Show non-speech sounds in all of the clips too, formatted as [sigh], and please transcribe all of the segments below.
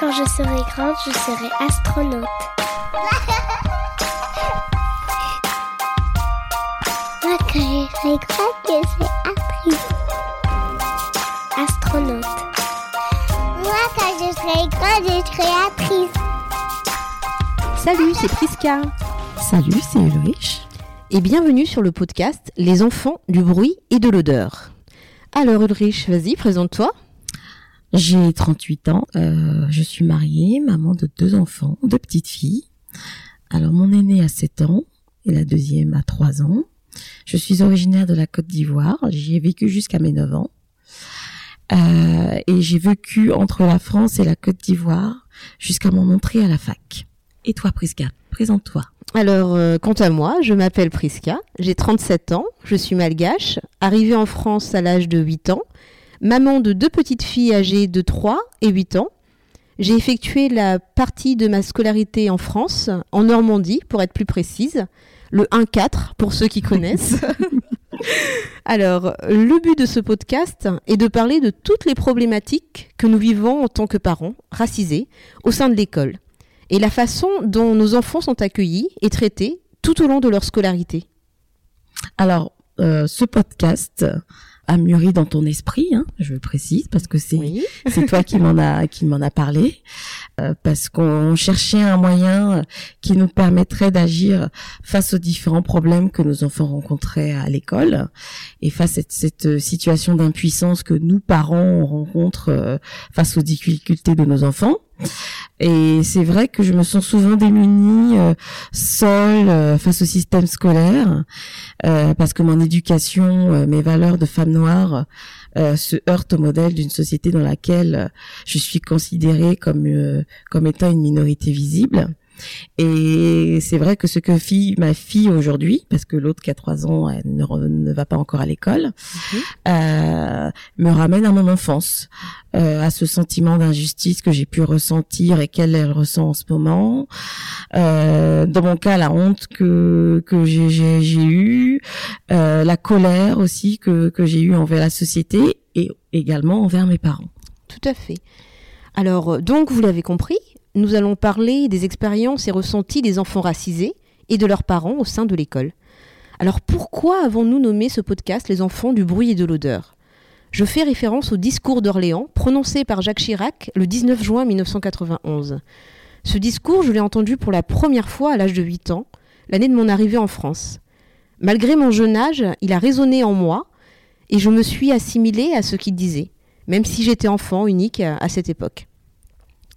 Quand je serai grande, je serai [laughs] astronaute. Moi, quand je serai grande, je serai actrice. Astronaute. Moi, quand je serai grande, je serai actrice. Salut, c'est Priska Salut, c'est Ulrich. et bienvenue sur le podcast Les enfants du bruit et de l'odeur. Alors Ulrich, vas-y, présente-toi. J'ai 38 ans, euh, je suis mariée, maman de deux enfants, deux petites filles. Alors mon aînée a 7 ans et la deuxième a 3 ans. Je suis originaire de la Côte d'Ivoire, j'y ai vécu jusqu'à mes 9 ans. Euh, et j'ai vécu entre la France et la Côte d'Ivoire jusqu'à mon entrée à la fac. Et toi Prisca, présente-toi. Alors, euh, quant à moi, je m'appelle Priska, j'ai 37 ans, je suis malgache, arrivée en France à l'âge de 8 ans, maman de deux petites filles âgées de 3 et 8 ans. J'ai effectué la partie de ma scolarité en France, en Normandie pour être plus précise, le 1-4 pour ceux qui connaissent. [laughs] Alors, le but de ce podcast est de parler de toutes les problématiques que nous vivons en tant que parents racisés au sein de l'école et la façon dont nos enfants sont accueillis et traités tout au long de leur scolarité. Alors, euh, ce podcast a mûri dans ton esprit, hein, je précise, parce que c'est Oui. [laughs] c'est toi qui m'en a qui m'en a parlé euh, parce qu'on cherchait un moyen qui nous permettrait d'agir face aux différents problèmes que nos enfants rencontraient à l'école et face à cette, cette situation d'impuissance que nous parents on rencontre euh, face aux difficultés de nos enfants. Et c'est vrai que je me sens souvent démunie, euh, seule euh, face au système scolaire, euh, parce que mon éducation, mes valeurs de femme noire se heurtent au modèle d'une société dans laquelle je suis considérée comme comme étant une minorité visible. Et c'est vrai que ce que fit ma fille aujourd'hui, parce que l'autre qui a trois ans, elle ne, va pas encore à l'école, euh, me ramène à mon enfance, euh, à ce sentiment d'injustice que j'ai pu ressentir et qu'elle elle ressent en ce moment. Euh, dans mon cas, la honte que que j'ai eue, euh, la colère aussi que que j'ai eue envers la société et également envers mes parents. Tout à fait. Alors, euh, donc, vous l'avez compris, nous allons parler des expériences et ressentis des enfants racisés et de leurs parents au sein de l'école. Alors, pourquoi avons-nous nommé ce podcast Les enfants du bruit et de l'odeur? Je fais référence au discours d'Orléans prononcé par Jacques Chirac le 19 juin 1991. Ce discours, je l'ai entendu pour la première fois à l'âge de 8 ans, l'année de mon arrivée en France. Malgré mon jeune âge, il a résonné en moi et je me suis assimilée à ce qu'il disait même si j'étais enfant unique à, cette époque.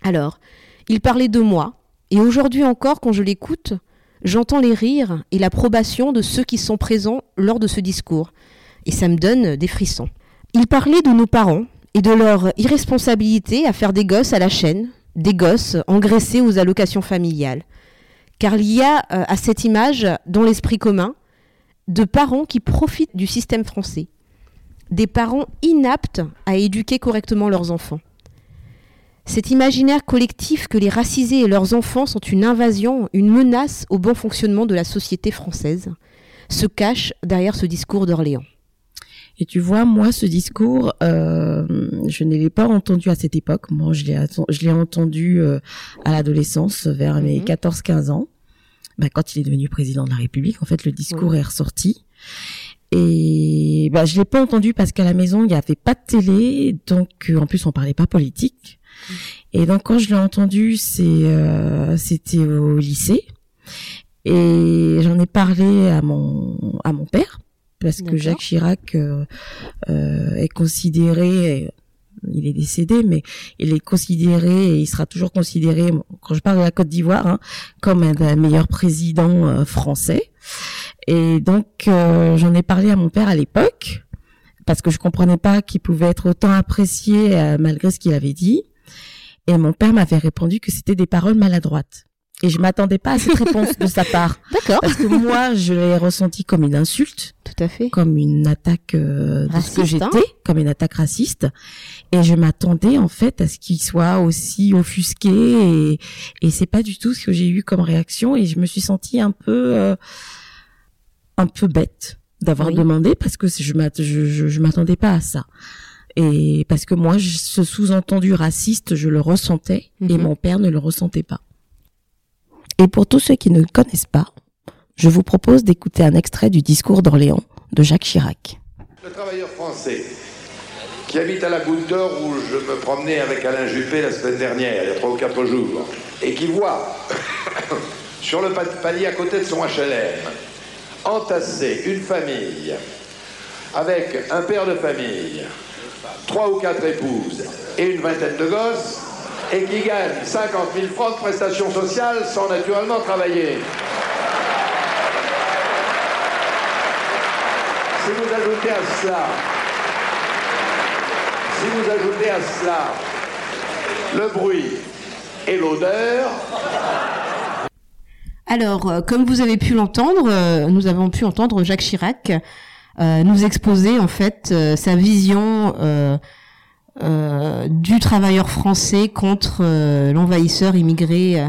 Alors, il parlait de moi, et aujourd'hui encore, quand je l'écoute, j'entends les rires et l'approbation de ceux qui sont présents lors de ce discours, et ça me donne des frissons. Il parlait de nos parents et de leur irresponsabilité à faire des gosses à la chaîne, des gosses engraissés aux allocations familiales. Car il y a euh, à cette image, dans l'esprit commun, de parents qui profitent du système français des parents inaptes à éduquer correctement leurs enfants. Cet imaginaire collectif que les racisés et leurs enfants sont une invasion, une menace au bon fonctionnement de la société française, se cache derrière ce discours d'Orléans. Et tu vois, moi, ce discours, euh, je ne l'ai pas entendu à cette époque. Moi, je l'ai, atten- je l'ai entendu euh, à l'adolescence, vers mes Mhm. 14-15 ans. Bah, quand il est devenu président de la République, en fait, le discours est ressorti. Et bah, je l'ai pas entendu parce qu'à la maison, il n'y avait pas de télé, donc euh, en plus, on parlait pas politique. Et donc, quand je l'ai entendu, c'est, euh, c'était au lycée. Et j'en ai parlé à mon, à mon père parce que. Jacques Chirac euh, euh, est considéré, il est décédé, mais il est considéré et il sera toujours considéré, quand je parle de la Côte d'Ivoire, hein, comme un des meilleurs présidents euh, français. Et donc euh, j'en ai parlé à mon père à l'époque parce que je comprenais pas qu'il pouvait être autant apprécié euh, malgré ce qu'il avait dit. Et mon père m'avait répondu que c'était des paroles maladroites. Et je m'attendais pas à cette réponse de sa part. [laughs] D'accord. Parce que moi, je l'ai ressenti comme une insulte, Tout à fait. comme une attaque euh, de ce Raciste, que j'étais, hein. comme une attaque raciste. Et je m'attendais en fait à ce qu'il soit aussi offusqué. Et, et c'est pas du tout ce que j'ai eu comme réaction. Et je me suis sentie un peu, euh, un peu bête d'avoir Oui. demandé parce que je m'att- je, je, je m'attendais pas à ça. Et parce que moi, ce sous-entendu raciste, je le ressentais et Mhm. mon père ne le ressentait pas. Et pour tous ceux qui ne le connaissent pas, je vous propose d'écouter un extrait du discours d'Orléans de Jacques Chirac. Le travailleur français qui habite à la Goutte d'Or où je me promenais avec Alain Juppé la semaine dernière, il y a trois ou quatre jours, et qui voit [coughs] sur le pa- palier à côté de son HLM entasser une famille avec un père de famille, trois ou quatre épouses et une vingtaine de gosses, et qui gagne 50 000 francs de prestations sociales sans naturellement travailler. Si vous ajoutez à cela, si vous ajoutez à cela le bruit et l'odeur, Alors, euh, comme vous avez pu l'entendre, euh, nous avons pu entendre Jacques Chirac nous exposer en fait euh, sa vision euh, euh, du travailleur français contre euh, l'envahisseur immigré euh,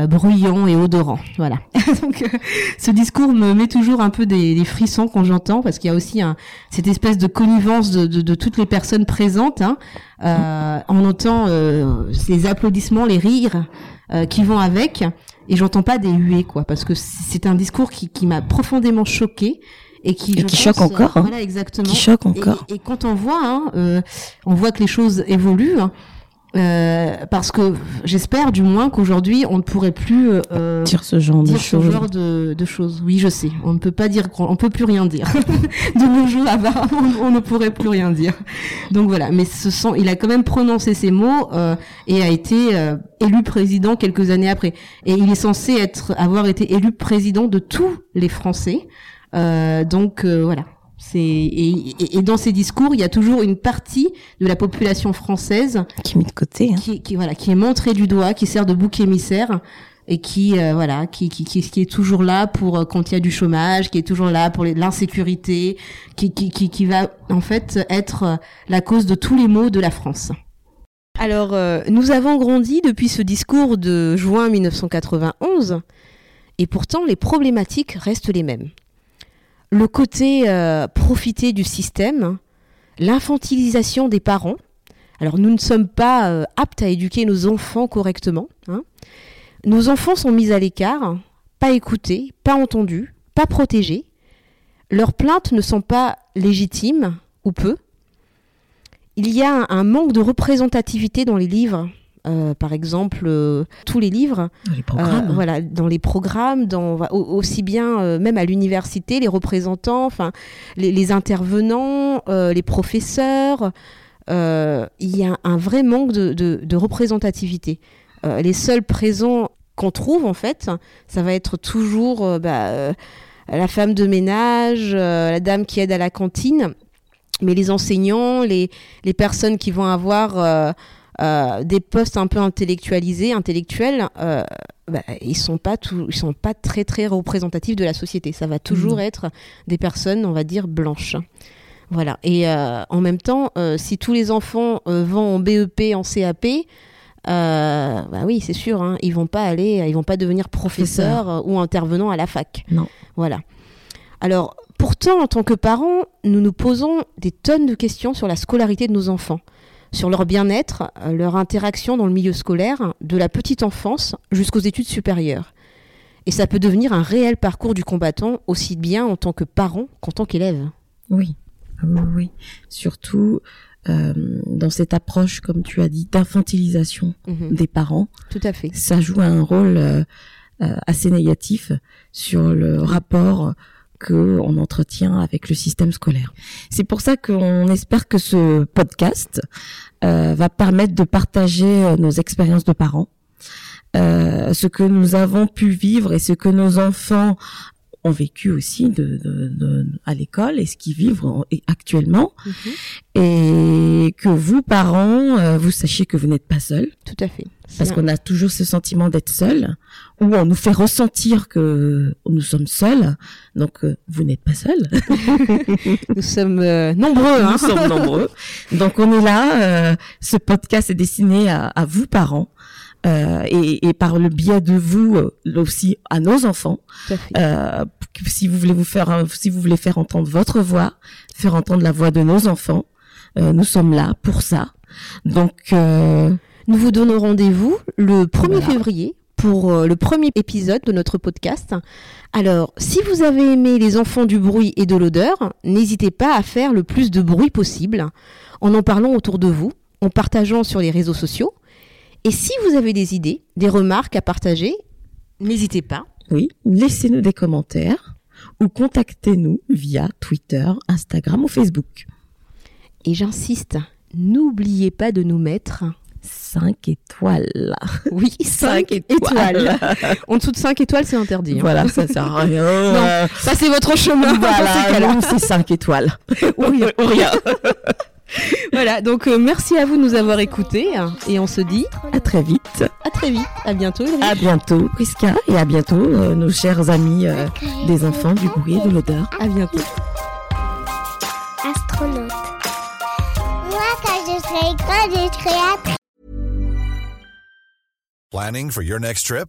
euh, bruyant et odorant. Voilà. [laughs] Donc, euh, ce discours me met toujours un peu des, des frissons quand j'entends, parce qu'il y a aussi un, cette espèce de connivence de, de- de toutes les personnes présentes. Hein. Euh, on entend euh, ces applaudissements, les rires euh, qui vont avec, et j'entends pas des huées, quoi, parce que c'est un discours qui, qui m'a profondément choqué. Et qui, Et je qui pense, choque encore, hein. Voilà, exactement. Qui choque encore. Et, quand on voit, hein, euh, on voit que les choses évoluent, hein, euh, parce que j'espère du moins qu'aujourd'hui on ne pourrait plus euh, Dire ce genre de dire ce choses. genre de, de choses. Oui, je sais. On ne peut pas dire, on peut plus rien dire. [laughs] de nos jours, apparemment, on ne pourrait plus rien dire. Donc voilà. Mais ce sont, il a quand même prononcé ces mots euh, et a été euh, élu président quelques années après. Et il est censé être, avoir été élu président de tous les Français. Euh, donc euh, voilà. C'est et, et- et dans ces discours, il y a toujours une partie de la population française Qui est de côté. hein. qui, qui voilà qui est montré du doigt, qui sert de bouc émissaire et qui euh, voilà qui, qui, qui, qui est toujours là pour euh, quand il y a du chômage, qui est toujours là pour l'insécurité, qui, qui, qui, qui va en fait être la cause de tous les maux de la France. Alors euh, nous avons grandi depuis ce discours de juin 1991 et pourtant les problématiques restent les mêmes. Le côté euh, profiter du système, l'infantilisation des parents, alors nous ne sommes pas euh, aptes à éduquer nos enfants correctement. hein. Nos enfants sont mis à l'écart, pas écoutés, pas entendus, pas protégés. Leurs plaintes ne sont pas légitimes ou peu. Il y a un, un manque de représentativité dans les livres. Euh, par exemple, euh, tous les livres, Dans les euh, programmes. voilà, dans les programmes, dans, au- aussi bien euh, même à l'université, les représentants, enfin les, les intervenants, euh, les professeurs, euh, il y a un vrai manque de, de- de représentativité. Euh, les seuls présents qu'on trouve en fait, ça va être toujours euh, bah, euh, la femme de ménage, euh, la dame qui aide à la cantine, mais les enseignants, les, les personnes qui vont avoir euh, euh, des postes un peu intellectualisés, intellectuels, euh, bah, ils sont pas tout, ils sont pas très très représentatifs de la société. Ça va toujours être des personnes, on va dire blanches. Voilà. Et euh, en même temps, si tous les enfants vont en BEP, en CAP, euh, bah oui, c'est sûr, hein, ils vont pas aller, ils vont pas devenir professeurs ou intervenants à la fac. Non. Voilà. Alors, pourtant, en tant que parents, nous nous posons des tonnes de questions sur la scolarité de nos enfants, sur leur bien-être, euh, leur interaction dans le milieu scolaire, de la petite enfance jusqu'aux études supérieures. Et ça peut devenir un réel parcours du combattant, aussi bien en tant que parent qu'en tant qu'élève. Oui, Ah oui, oui. Surtout euh, dans cette approche, comme tu as dit, d'infantilisation Mhm. des parents, Tout à fait. ça joue un rôle euh, euh, assez négatif sur le rapport que on entretient avec le système scolaire. C'est pour ça qu'on espère que ce podcast euh, va permettre de partager euh, nos expériences de parents, euh, ce que nous avons pu vivre et ce que nos enfants ont vécu aussi de, de, de- à l'école et ce qu'ils vivent en- actuellement, et que vous, parents, euh, vous sachiez que vous n'êtes pas seuls, Tout à fait. parce qu'on a toujours ce sentiment d'être seul, ou on nous fait ressentir que nous sommes seuls, donc euh, vous n'êtes pas seuls. [laughs] un- Nous sommes euh, nombreux. hein. Nous sommes nombreux. Donc on est là. ce podcast est destiné à, à vous parents euh, et, et par le biais de vous euh, là aussi à nos enfants. Euh, si vous voulez vous faire, si vous voulez faire entendre votre voix, faire entendre la voix de nos enfants, euh, nous sommes là pour ça. Donc Nous vous donnons rendez-vous le 1er Voilà. février pour le premier épisode de notre podcast. Alors, si vous avez aimé les enfants du bruit et de l'odeur, n'hésitez pas à faire le plus de bruit possible en en parlant autour de vous, en partageant sur les réseaux sociaux. Et si vous avez des idées, des remarques à partager, n'hésitez pas. oui, laissez-nous des commentaires ou contactez-nous via Twitter, Instagram ou Facebook. Et j'insiste, n'oubliez pas de nous mettre 5 étoiles. Oui, 5 [laughs] Cinq étoiles. en dessous de 5 étoiles, c'est interdit. hein. Voilà, ça sert à rien. [laughs] Non, ça c'est votre chemin. Voilà, c'est 5 étoiles. Ou rien. [laughs] Voilà, donc euh, merci à vous de nous avoir écoutés hein, et on se dit À très vite. à très vite. À bientôt. À bientôt, Priska, et à bientôt, euh, nos chers amis euh, des enfants du bruit et de l'odeur. À bientôt. Astronaute. Moi, quand je serai grande, je serai. Planning for your next trip?